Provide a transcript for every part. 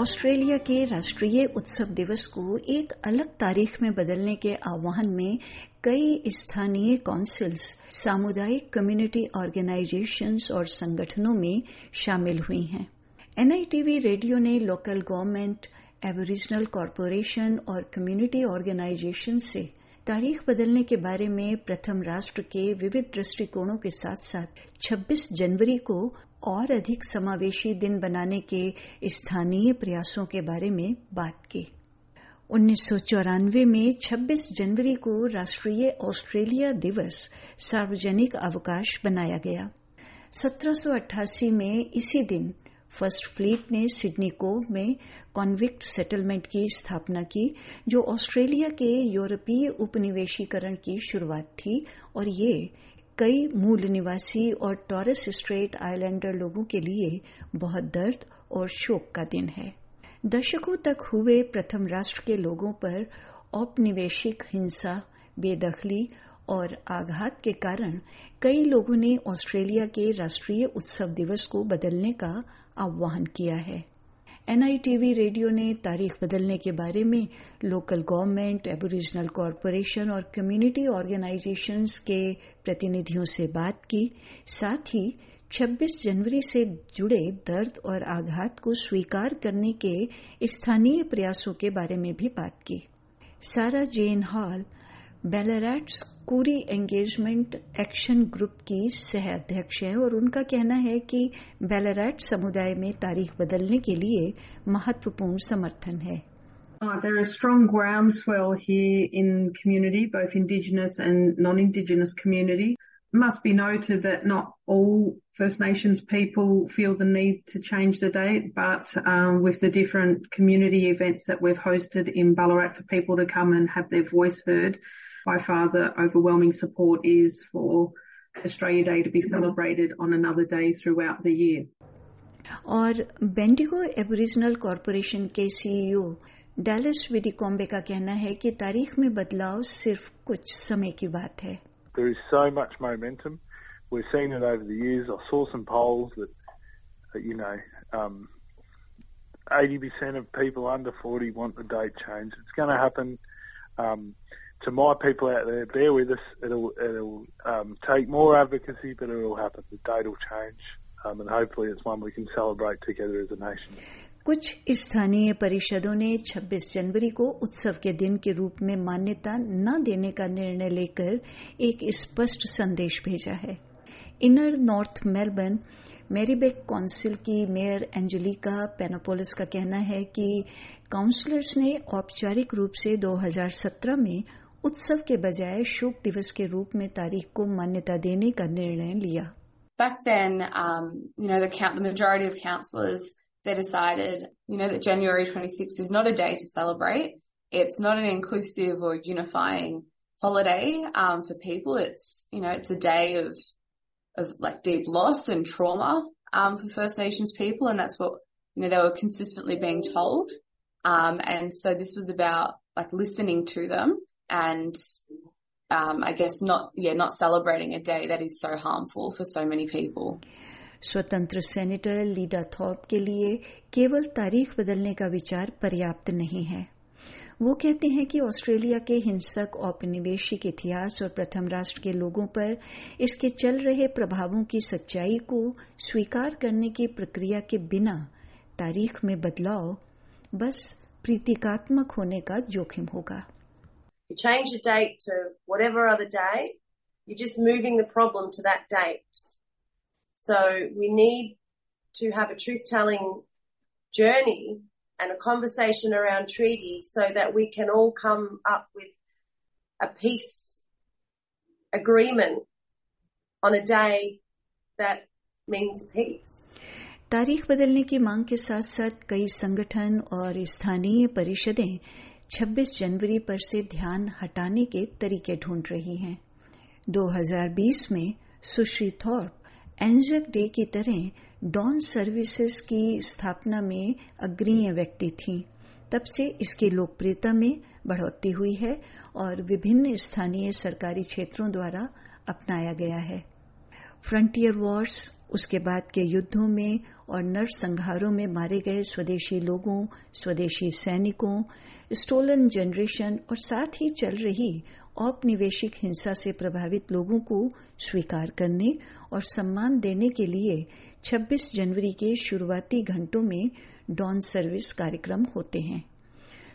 Australia के राष्ट्रीय उत्सव दिवस को एक अलग तारीख में बदलने के आह्वान में कई स्थानीय काउंसिल्स सामुदायिक कम्युनिटी ऑर्गेनाइजेशंस और संगठनों में शामिल हुई हैं। एनआईटीवी रेडियो ने लोकल गवर्नमेंट एबोरिजिनल कॉरपोरेशन और कम्युनिटी ऑर्गेनाइजेशन से तारीख बदलने के बारे में प्रथम राष्ट्र के विविध दृष्टिकोणों के साथ साथ 26 जनवरी को और अधिक समावेशी दिन बनाने के स्थानीय प्रयासों के बारे में बात की। उन्नीस सौ चौरानवे में 26 जनवरी को राष्ट्रीय ऑस्ट्रेलिया दिवस सार्वजनिक अवकाश बनाया गया। 1788 में इसी दिन फ़र्स्ट फ्लीट ने सिडनी कोव में कॉन्विक्ट सेटलमेंट की स्थापना की, जो ऑस्ट्रेलिया के यूरोपीय उपनिवेशीकरण की शुरुआत थी, और ये कई मूल निवासी और टॉरस स्ट्रेट आइलैंडर लोगों के लिए बहुत दर्द और शोक का दिन है। दशकों तक हुए प्रथम राष्ट्र के लोगों पर औपनिवेशिक हिंसा, बेदखली और आघात के कारण कई लोगों ने ऑस्ट्रेलिया के राष्ट्रीय उत्सव दिवस को बदलने का आह्वान किया है। एनआईटीवी रेडियो ने तारीख बदलने के बारे में लोकल गवर्नमेंट, एबोरिजिनल कॉरपोरेशन और कम्युनिटी ऑर्गेनाइजेशंस के प्रतिनिधियों से बात की। साथ ही 26 जनवरी से जुड़े दर्द और आघात को स्वीकार करने के स्थानीय प्रयासों के बारे में भी बात की। Sarah Jane Hall बेलारेट्स कुरी एंगेजमेंट एक्शन ग्रुप की सह अध्यक्ष हैं और उनका कहना है कि बेलारेट समुदाय में तारीख बदलने के लिए महत्वपूर्ण समर्थन है Uh, there is strong groundswell here in community, both Indigenous and non-Indigenous community. It must be noted that not all First Nations people feel the need to change the date, but um, with the different community events that we've hosted in Ballarat for people to come and have their voice heard, by far the overwhelming support is for Australia Day to be celebrated on another day throughout the year. और Bendigo Aboriginal corporation के CEO Dallas विडिकॉम्बे का कहना है कि तारीख में बदलाव सिर्फ कुछ समय की बात है There is so much momentum. We've seen it over the years. I saw some polls that, that you know, um, 80% of people under 40 want the date changed. It's going to happen. Um, to my people out there, bear with us. It'll it'll um, take more advocacy, but it'll happen. The date will change, um, and hopefully it's one we can celebrate together as a nation. कुछ स्थानीय परिषदों ने 26 जनवरी को उत्सव के दिन के रूप में मान्यता न देने का निर्णय लेकर एक स्पष्ट संदेश भेजा है inner north Melbourne Merri-bek council की मेयर एंजेलिका पेनापोलिस का कहना है कि काउंसलर्स ने औपचारिक रूप से 2017 में उत्सव के बजाय शोक दिवस के रूप में तारीख को मान्यता देने का निर्णय लिया Back then, um, you know, the, count, the majority of councillors, they decided, you know, that January 26th is not a day to celebrate. It's not an inclusive or unifying holiday um, for people. It's, you know, it's a day of, of like deep loss and trauma um, for First Nations people, and that's what you know they were consistently being told. Um, and so this was about like listening to them and um, I guess not yeah not celebrating a day that is so harmful for so many people. स्वतंत्र senator Lidia Thorpe के लिए केवल तारीख बदलने का विचार पर्याप्त नहीं है वो कहते हैं कि ऑस्ट्रेलिया के हिंसक औपनिवेशिक इतिहास और प्रथम राष्ट्र के लोगों पर इसके चल रहे प्रभावों की सच्चाई को स्वीकार करने की प्रक्रिया के बिना तारीख में बदलाव बस प्रीतिकात्मक होने का जोखिम होगा You change the date to whatever other day, you're just moving the problem to that date. So we need to have a truth telling journey and a conversation around treaty so that we can all come up with a peace agreement on a day that means peace. तारीख बदलने की मांग के साथ साथ कई संगठन और स्थानीय परिषदें 26 जनवरी पर से ध्यान हटाने के तरीके ढूंढ रही हैं। 2020 में सुश्री थॉर्प एंजक डे की तरह डॉन सर्विसेज़ की स्थापना में अग्रणीय व्यक्ति थी। तब से इसकी लोकप्रियता में बढ़ोतरी हुई है और विभिन्न स्थानीय सरकारी क्षेत्रों द्वारा अपनाया गया है। फ्रंटियर वॉर्स उसके बाद के युद्धों में और नरसंहारों में मारे गए स्वदेशी लोगों, स्वदेशी सैनिकों स्टोलन जनरेशन और साथ ही चल रही औपनिवेशिक हिंसा से प्रभावित लोगों को स्वीकार करने और सम्मान देने के लिए 26 जनवरी के शुरुआती घंटों में डॉन सर्विस कार्यक्रम होते हैं।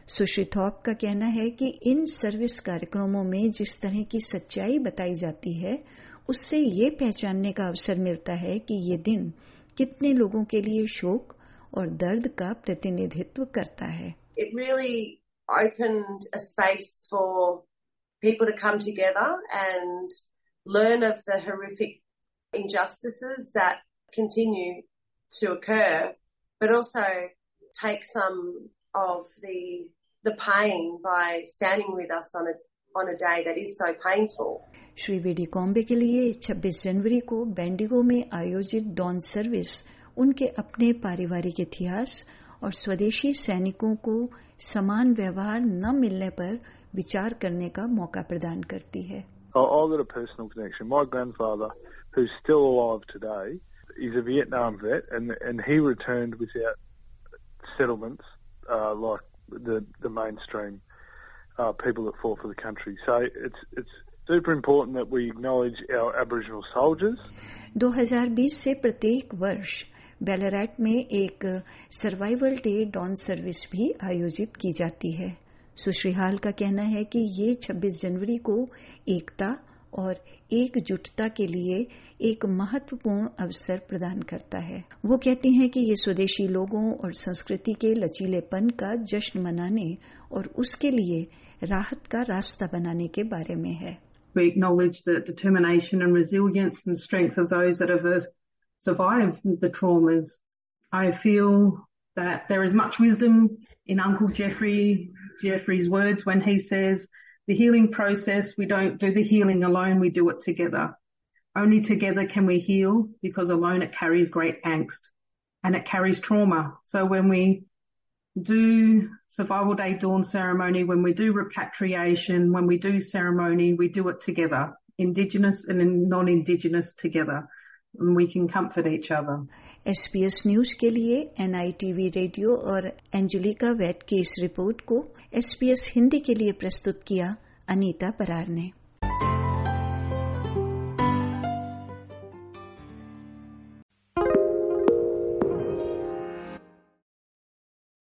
सुश्री थॉप का कहना है कि इन सर्विस कार्यक्रमों में जिस तरह की सच्चाई बताई जाती है उससे ये पहचानने का अवसर मिलता है कि ये दिन कितने लोगों के लिए शोक और दर्द का प्रतिनिधित्व करता है It really opened a space for people to come together and learn of the horrific injustices that continue to occur, but also take some of the the pain by standing with us on a on a day that is so painful. Shri वेडी कॉम्बे के लिए 26 जनवरी को Bendigo में आयोजित don service उनके अपने पारिवारिक इतिहास और स्वदेशी सैनिकों को समान व्यवहार न मिलने पर विचार करने का मौका प्रदान करती है I've got a personal connection. My grandfather, who's still alive today, is a Vietnam vet, and and he returned without settlements uh, like the the mainstream uh, people that fought for the country. So it's it's super important that we acknowledge our Aboriginal soldiers. 2020 से प्रत्येक वर्ष बेलारेट में एक survival day don service भी आयोजित की जाती है सुश्री हाल का कहना है कि ये 26 जनवरी को एकता और एकजुटता के लिए एक महत्वपूर्ण अवसर प्रदान करता है वो कहती हैं कि ये स्वदेशी लोगों और संस्कृति के लचीलेपन का जश्न मनाने और उसके लिए राहत का रास्ता बनाने के बारे में है We acknowledge the determination and resilience and strength of those that have uh, survived the traumas. I feel that there is much wisdom in Uncle Jeffrey, Jeffrey's words when he says, the healing process, we don't do the healing alone, we do it together. Only together can we heal because alone it carries great angst and it carries trauma. So when we do survival day dawn ceremony, when we do repatriation, when we do ceremony, we do it together, indigenous and non-indigenous together. We can comfort each other. SBS news के लिए NITV radio और Angelica Waite की इस report को SPS Hindi के लिए प्रस्तुत किया अनीता परार ने